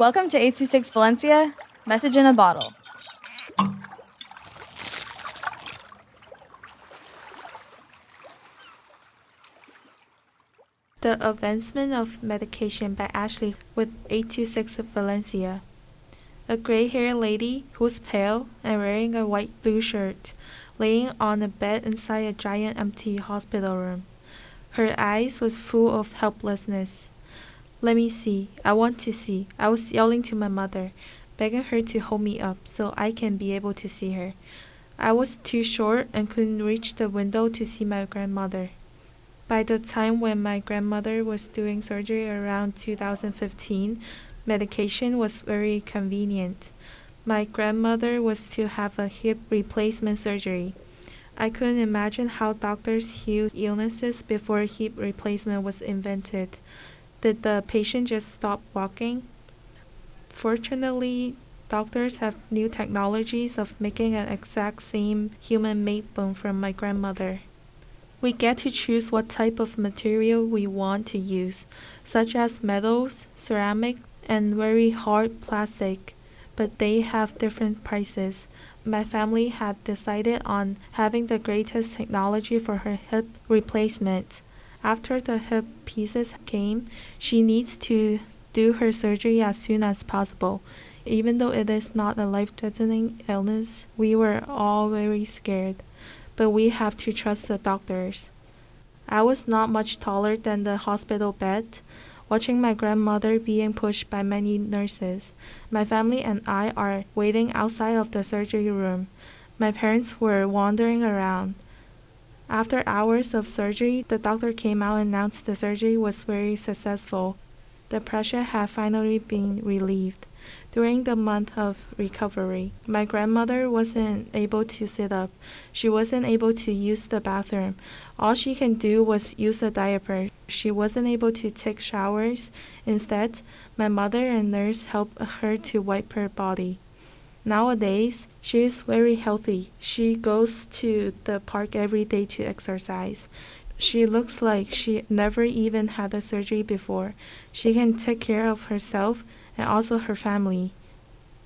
Welcome to 826 Valencia, message in a bottle. The Advancement of Medication by Ashley with 826 Valencia. A gray haired lady who's pale and wearing a white blue shirt, laying on a bed inside a giant empty hospital room. Her eyes was full of helplessness. Let me see. I want to see. I was yelling to my mother, begging her to hold me up so I can be able to see her. I was too short and couldn't reach the window to see my grandmother. By the time when my grandmother was doing surgery around 2015, medication was very convenient. My grandmother was to have a hip replacement surgery. I couldn't imagine how doctors healed illnesses before hip replacement was invented. Did the patient just stop walking? Fortunately, doctors have new technologies of making an exact same human made bone from my grandmother. We get to choose what type of material we want to use, such as metals, ceramic, and very hard plastic, but they have different prices. My family had decided on having the greatest technology for her hip replacement. After the hip pieces came, she needs to do her surgery as soon as possible. Even though it is not a life threatening illness, we were all very scared. But we have to trust the doctors. I was not much taller than the hospital bed, watching my grandmother being pushed by many nurses. My family and I are waiting outside of the surgery room. My parents were wandering around. After hours of surgery, the doctor came out and announced the surgery was very successful. The pressure had finally been relieved. During the month of recovery, my grandmother wasn't able to sit up. She wasn't able to use the bathroom. All she can do was use a diaper. She wasn't able to take showers. Instead, my mother and nurse helped her to wipe her body. Nowadays, she is very healthy. She goes to the park every day to exercise. She looks like she never even had a surgery before. She can take care of herself and also her family.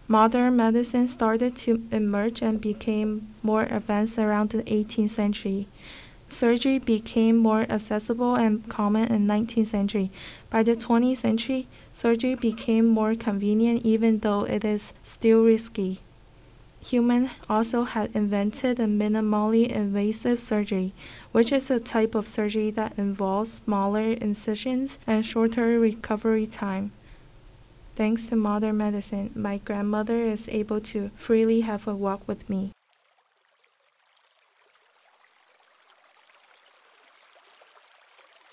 Modern medicine started to emerge and became more advanced around the 18th century. Surgery became more accessible and common in 19th century. By the 20th century, surgery became more convenient even though it is still risky. Human also had invented a minimally invasive surgery, which is a type of surgery that involves smaller incisions and shorter recovery time. Thanks to modern medicine, my grandmother is able to freely have a walk with me.